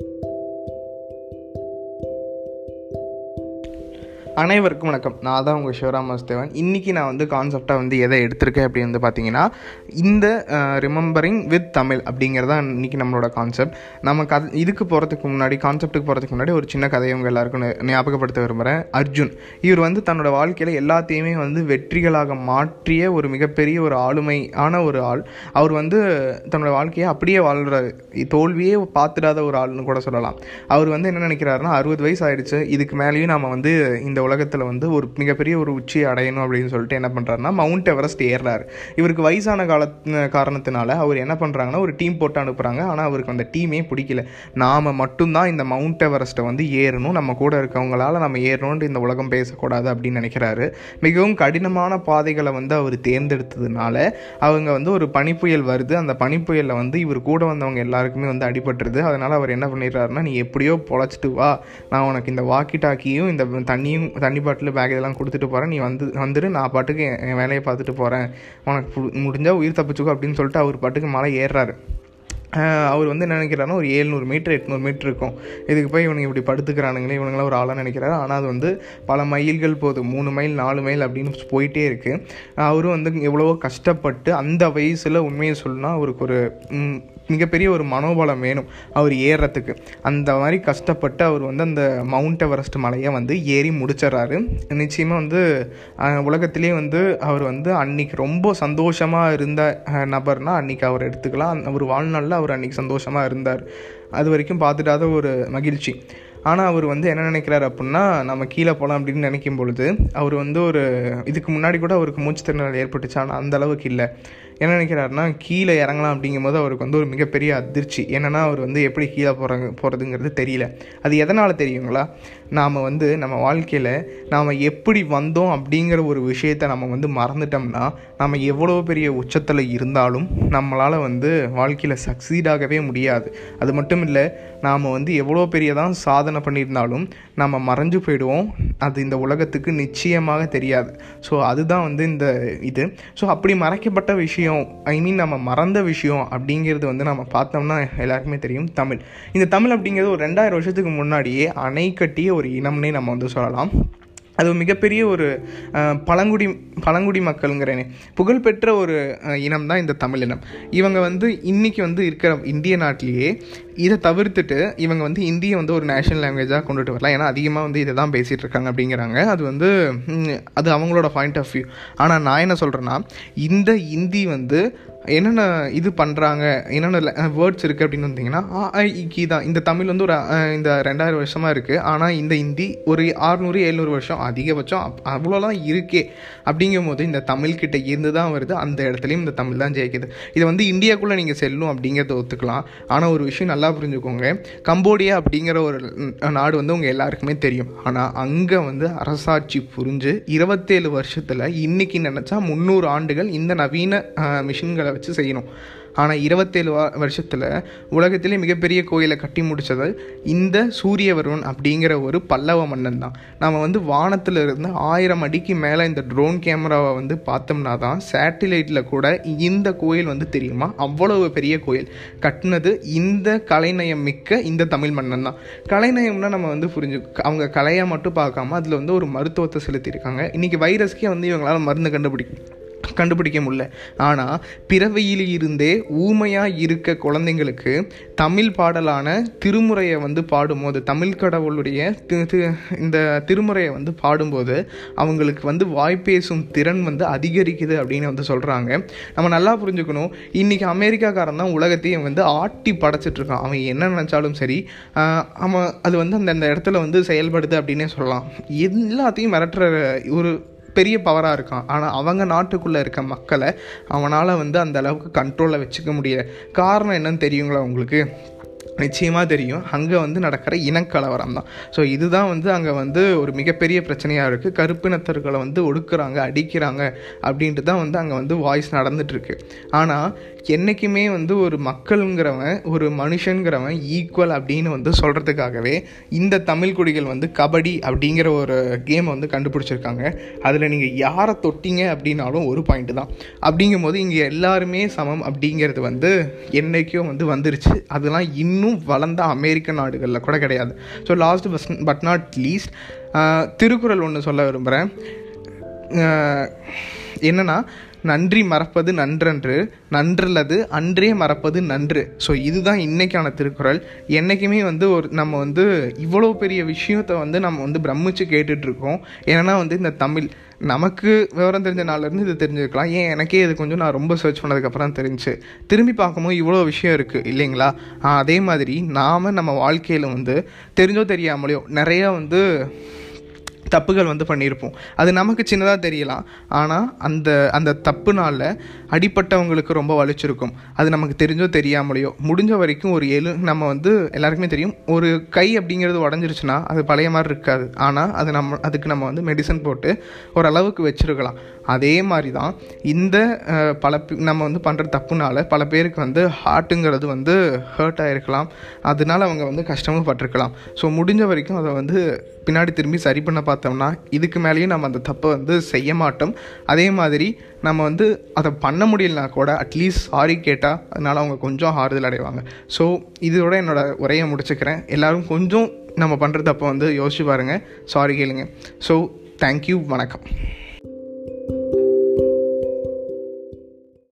Thank you. அனைவருக்கும் வணக்கம். நான் தான் உங்கள் சிவராம் வாசுதேவன். இன்றைக்கி நான் வந்து கான்செப்டாக வந்து எதை எடுத்திருக்கேன் அப்படின்னு வந்து பார்த்தீங்கன்னா இந்த ரிமெம்பரிங் வித் தமிழ் அப்படிங்கிறதா இன்றைக்கி நம்மளோட கான்செப்ட் நம்ம கதை இதுக்கு போகிறதுக்கு முன்னாடி கான்செப்ட்டுக்கு போகிறதுக்கு முன்னாடி ஒரு சின்ன கதையை உங்கள் எல்லாருக்கும் ஞாபகப்படுத்த விரும்புகிறேன் அர்ஜுன். இவர் வந்து தன்னோட வாழ்க்கையில் எல்லாத்தையுமே வந்து வெற்றிகளாக மாற்றிய ஒரு மிகப்பெரிய ஒரு ஆளுமையான ஒரு ஆள். அவர் வந்து தன்னோட வாழ்க்கையை அப்படியே வாழ்கிறாரு தோல்வியே பார்த்துடாத ஒரு ஆள்னு கூட சொல்லலாம். அவர் வந்து என்ன நினைக்கிறாருன்னா அறுபது வயசு ஆயிடுச்சு. இதுக்கு மேலேயும் நம்ம வந்து இந்த உலகத்தில் வந்து ஒரு மிகப்பெரிய ஒரு உச்சியை அடையணும் அப்படின்னு சொல்லிட்டு என்ன பண்ணுறாருன்னா மவுண்ட் எவரெஸ்ட் ஏறுறாரு. இவருக்கு வயசான கால காரணத்தினால அவர் என்ன பண்ணுறாங்கன்னா ஒரு டீம் போட்டு அனுப்புகிறாங்க ஆனால் அவருக்கு அந்த டீமே பிடிக்கல. நாம் மட்டும்தான் இந்த மவுண்ட் எவரெஸ்ட்டை வந்து ஏறணும். நம்ம கூட இருக்கவங்களால் நம்ம ஏறணும்னு இந்த உலகம் பேசக்கூடாது அப்படின்னு நினைக்கிறாரு. மிகவும் கடினமான பாதைகளை வந்து அவர் தேர்ந்தெடுத்ததுனால அவங்க வந்து ஒரு பனிப்புயல் வருது. அந்த பனிப்புயலில் வந்து இவர் கூட வந்தவங்க எல்லாருக்குமே வந்து அடிபட்டுருது. அதனால் அவர் என்ன பண்ணிடுறாருன்னா நீ எப்படியோ பொழைச்சிட்டு வா. நான் உனக்கு இந்த வாக்கி டாக்கியும் இந்த தண்ணியும் தண்ணி பாட்டில் பேக் இதெல்லாம் கொடுத்துட்டு போகிறேன் நீ வந்து வந்துரு நான் பாட்டுக்கு என் வேலையை பார்த்துட்டு போகிறேன் உனக்கு முடிஞ்சால் உயிர் தப்பிச்சுக்கோ அப்படின்னு சொல்லிட்டு அவர் பாட்டுக்கு மலை ஏறுறாரு. அவர் வந்து என்ன நினைக்கிறாருன்னா ஒரு ஏழ்நூறு மீட்டர் எட்நூறு மீட்டர் இருக்கும். இதுக்கு போய் இவனுங்க இப்படி படுத்துக்கிறானுங்களே இவனுங்களாம் ஒரு ஆளாக நினைக்கிறாரு. ஆனால் அது வந்து பல மைல்கள் போகுது. மூணு மைல் நாலு மைல் அப்படின்னு போயிட்டே இருக்குது அவரும் வந்து எவ்வளவோ கஷ்டப்பட்டு அந்த வயசில் உண்மையை சொல்லணும்னா அவருக்கு ஒரு மிகப்பெரிய ஒரு மனோபலம் வேணும் அவர் ஏறுறதுக்கு அந்த மாதிரி கஷ்டப்பட்டு அவர் வந்து அந்த மவுண்ட் எவரெஸ்ட் மலையை வந்து ஏறி முடிச்சிடறாரு. நிச்சயமாக வந்து உலகத்திலே வந்து அவர் வந்து அன்னைக்கு ரொம்ப சந்தோஷமாக இருந்த நபர்னால் அன்னைக்கு அவர் எடுத்துக்கலாம். அவர் வாழ்நாளில் அவர் அன்னைக்கு சந்தோஷமாக இருந்தார். அது வரைக்கும் பார்த்துட்டாத ஒரு மகிழ்ச்சி. ஆனால் அவர் வந்து என்ன நினைக்கிறாரு அப்படின்னா நம்ம கீழே போகலாம் அப்படின்னு நினைக்கும் பொழுது அவர் வந்து ஒரு இதுக்கு முன்னாடி கூட அவருக்கு மூச்சு திறனால் ஏற்பட்டுச்சு. ஆனால் அந்த அளவுக்கு இல்லை. என்ன நினைக்கிறாருன்னா கீழே இறங்கலாம் அப்படிங்கும்போது அவருக்கு வந்து ஒரு மிகப்பெரிய அதிர்ச்சி. என்னென்னா அவர் வந்து எப்படி கீழே போகிறாங்க போகிறதுங்கிறது தெரியல. அது எதனால் தெரியுங்களா? நாம் வந்து நம்ம வாழ்க்கையில் நாம் எப்படி வந்தோம் அப்படிங்கிற ஒரு விஷயத்தை நம்ம வந்து மறந்துட்டோம்னா நம்ம எவ்வளோ பெரிய உச்சத்தில் இருந்தாலும் நம்மளால் வந்து வாழ்க்கையில் சக்சீடாகவே முடியாது. அது மட்டும் இல்லை நாம் வந்து எவ்வளோ பெரியதான் சாதனை பண்ணியிருந்தாலும் நம்ம மறைஞ்சு போயிடுவோம். அது இந்த உலகத்துக்கு நிச்சயமாக தெரியாது. ஸோ அதுதான் வந்து இந்த இது. ஸோ அப்படி மறைக்கப்பட்ட விஷயம் ஐ மீன் நம்ம மறந்த விஷயம் அப்படிங்கிறது வந்து நம்ம பார்த்தோம்னா எல்லாருக்குமே தெரியும். தமிழ். இந்த தமிழ் அப்படிங்கிறது ஒரு ரெண்டாயிரம் வருஷத்துக்கு முன்னாடியே அணை கட்டிய ஒரு இனம்னே நம்ம வந்து சொல்லலாம். அது மிகப்பெரிய ஒரு பழங்குடி பழங்குடி மக்களுங்கிறேனே. புகழ்பெற்ற ஒரு இனம் தான் இந்த தமிழ் இனம். இவங்க வந்து இன்றைக்கி வந்து இருக்கிற இந்திய நாட்டிலேயே இதை தவிர்த்துட்டு இவங்க வந்து இந்தியை வந்து ஒரு நேஷனல் லாங்குவேஜாக கொண்டுட்டு வரலாம். ஏன்னா அதிகமாக வந்து இதை தான் பேசிகிட்டு இருக்காங்க அப்படிங்கிறாங்க. அது வந்து அது அவங்களோட பாயிண்ட் ஆஃப் வியூ ஆனால் நான் என்ன சொல்கிறேன்னா இந்த இந்தி வந்து என்னென்ன இது பண்ணுறாங்க என்னென்ன வேர்ட்ஸ் இருக்குது அப்படின்னு வந்தீங்கன்னா ஆ ஐ, இ, கி தான். இந்த தமிழ் வந்து ஒரு இந்த ரெண்டாயிரம் வருஷமாக இருக்குது ஆனால் இந்த இந்தி ஒரு ஆறுநூறு எழுநூறு வருஷம் அதிகபட்சம் அப்- அவ்வளோலாம் இருக்கே. அப்படிங்கும்போது இந்த தமிழ்கிட்ட இருந்து தான் வருது. அந்த இடத்துலையும் இந்த தமிழ் தான் ஜெயிக்குது. இதை வந்து இந்தியாக்குள்ளே நீங்கள் செல்லும் அப்படிங்கிறத ஒத்துக்கலாம். ஆனால் ஒரு விஷயம் நல்லா புரிஞ்சுக்கோங்க. கம்போடியா அப்படிங்கிற ஒரு நாடு வந்து உங்கள் எல்லாருக்குமே தெரியும். ஆனால் அங்கே வந்து அரசாட்சி புரிஞ்சு இருபத்தேழு வருஷத்தில் இன்றைக்கி நினச்சா முந்நூறு ஆண்டுகள் இந்த நவீன மிஷின்களை வச்சு செய்யணும். ஆனால் இருபத்தேழு வா வருஷத்தில் உலகத்திலே மிகப்பெரிய கோயிலை கட்டி முடித்தது இந்த சூரியவர்மன் அப்படிங்கிற ஒரு பல்லவ மன்னன் தான். நம்ம வந்து வானத்தில் இருந்து ஆயிரம் அடிக்கு மேலே இந்த ட்ரோன் கேமராவை வந்து பார்த்தோம்னா தான் சேட்டிலைட்டில் கூட இந்த கோயில் வந்து தெரியுமா? அவ்வளவு பெரிய கோயில். கட்டினது இந்த கலைநயம் மிக்க இந்த தமிழ் மன்னன் தான். கலைநயம்னா நம்ம வந்து புரிஞ்சு அவங்க கலையை மட்டும் பார்க்காம அதில் வந்து ஒரு மருத்துவத்தை செலுத்தியிருக்காங்க. இன்றைக்கி வைரஸ்க்கே வந்து இவங்களால் மருந்து கண்டுபிடிக்கும் கண்டுபிடிக்க முடியல. ஆனால் பிறவியில் இருந்தே ஊமையாக இருக்க குழந்தைங்களுக்கு தமிழ் பாடலான திருமுறையை வந்து பாடும்போது தமிழ் கடவுளுடைய தி- தி- இந்த திருமுறையை வந்து பாடும்போது அவங்களுக்கு வந்து வாய்ப்பேசும் திறன் வந்து அதிகரிக்குது அப்படின்னு வந்து சொல்கிறாங்க நம்ம நல்லா புரிஞ்சுக்கணும். இன்றைக்கி அமெரிக்காக்காரன் தான் உலகத்தையும் வந்து ஆட்டி படைச்சிட்டு இருக்கான். அவன் என்ன நினச்சாலும் சரி அவன் அது வந்து அந்த அந்த இடத்துல வந்து செயல்படுது அப்படின்னே சொல்லலாம். எல்லாத்தையும் மிரட்டுற ஒரு பெரிய பவராக இருக்கான். ஆனால் அவங்க நாட்டுக்குள்ளே இருக்க மக்களை அவனால் வந்து அந்த அளவுக்கு கண்ட்ரோலில் வச்சுக்க முடியல. காரணம் என்னன்னு தெரியுங்களா உங்களுக்கு? நிச்சயமாக தெரியும். அங்கே வந்து நடக்கிற இனக்கலவரம் தான் ஸோ இதுதான் வந்து அங்கே வந்து ஒரு மிகப்பெரிய பிரச்சனையாக இருக்குது கருப்பினத்தர்களை வந்து ஒடுக்குறாங்க அடிக்கிறாங்க அப்படின்ட்டு தான் வந்து அங்கே வந்து வாய்ஸ் நடந்துட்டுருக்கு. ஆனால் என்றைக்குமே வந்து ஒரு மக்களுங்கிறவன் ஒரு மனுஷங்கிறவன் ஈக்குவல் அப்படின்னு வந்து சொல்கிறதுக்காகவே இந்த தமிழ் குடிகள் வந்து கபடி அப்படிங்கிற ஒரு கேமை வந்து கண்டுபிடிச்சிருக்காங்க. அதில் நீங்கள் யாரை தொட்டிங்க அப்படின்னாலும் ஒரு பாயிண்ட்டு தான். அப்படிங்கும்போது இங்கே எல்லாருமே சமம் அப்படிங்கிறது வந்து என்றைக்கும் வந்து வந்துருச்சு. அதெல்லாம் இன்னும் வளர்ந்த அமெரிக்க நாடுகளில் கூட கிடையாது. So last bus but not least Thirukkural ஒன்று சொல்ல விரும்புகிறேன் என்னன்னா நன்றி மறப்பது நன்றன்று நன்றல்லது அன்றே மறப்பது நன்று. ஸோ இதுதான் இன்றைக்கான திருக்குறள். என்றைக்குமே வந்து ஒரு நம்ம வந்து இவ்வளோ பெரிய விஷயத்தை வந்து நம்ம வந்து பிரமிச்சு கேட்டுட்ருக்கோம். ஏன்னா வந்து இந்த தமிழ். நமக்கு விவரம் தெரிஞ்ச நாள்லேருந்து இது தெரிஞ்சுக்கலாம் ஏன் எனக்கே இது கொஞ்சம் நான் ரொம்ப சர்ச் பண்ணதுக்கப்புறம் தெரிஞ்சு. திரும்பி பார்க்கும்போது இவ்வளோ விஷயம் இருக்குது இல்லைங்களா? அதே மாதிரி நாம் நம்ம வாழ்க்கையில் வந்து தெரிஞ்சோ தெரியாமலையோ நிறையா வந்து தப்புகள் வந்து பண்ணியிருப்போம். அது நமக்கு சின்னதாக தெரியலாம். ஆனால் அந்த அந்த தப்புனால அடிப்பட்டவங்களுக்கு ரொம்ப வலிச்சிருக்கும். அது நமக்கு தெரிஞ்சோ தெரியாமலையோ. முடிஞ்ச வரைக்கும் ஒரு எழு நம்ம வந்து எல்லாருக்குமே தெரியும். ஒரு கை அப்படிங்கிறது உடஞ்சிருச்சுன்னா அது பழைய மாதிரி இருக்காது. ஆனால் அது நம்ம அதுக்கு நம்ம வந்து மெடிசன் போட்டு ஓரளவுக்கு வச்சுருக்கலாம். அதே மாதிரி தான் இந்த பல நம்ம வந்து பண்ணுற தப்புனால பல பேருக்கு வந்து ஹார்ட்டுங்கிறது வந்து ஹர்ட் ஆகிருக்கலாம் அதனால அவங்க வந்து கஷ்டமும் பட்டிருக்கலாம். ஸோ முடிஞ்ச வரைக்கும் அதை வந்து பின்னாடி திரும்பி சரி பண்ண பார்த்தோம்னா இதுக்கு மேலேயும் நம்ம அந்த தப்பை வந்து செய்ய மாட்டோம். அதே மாதிரி நம்ம வந்து அதை பண்ண முடியலனா கூட அட்லீஸ்ட் சாரி கேட்டால் அதனால் அவங்க கொஞ்சம் ஆறுதல் அடைவாங்க. ஸோ இதோட என்னோடய உரையை முடிச்சுக்கிறேன். எல்லோரும் கொஞ்சம் நம்ம பண்ணுற தப்பை வந்து யோசிச்சு பாருங்கள் சாரி கேளுங்க. ஸோ தேங்க்யூ வணக்கம்.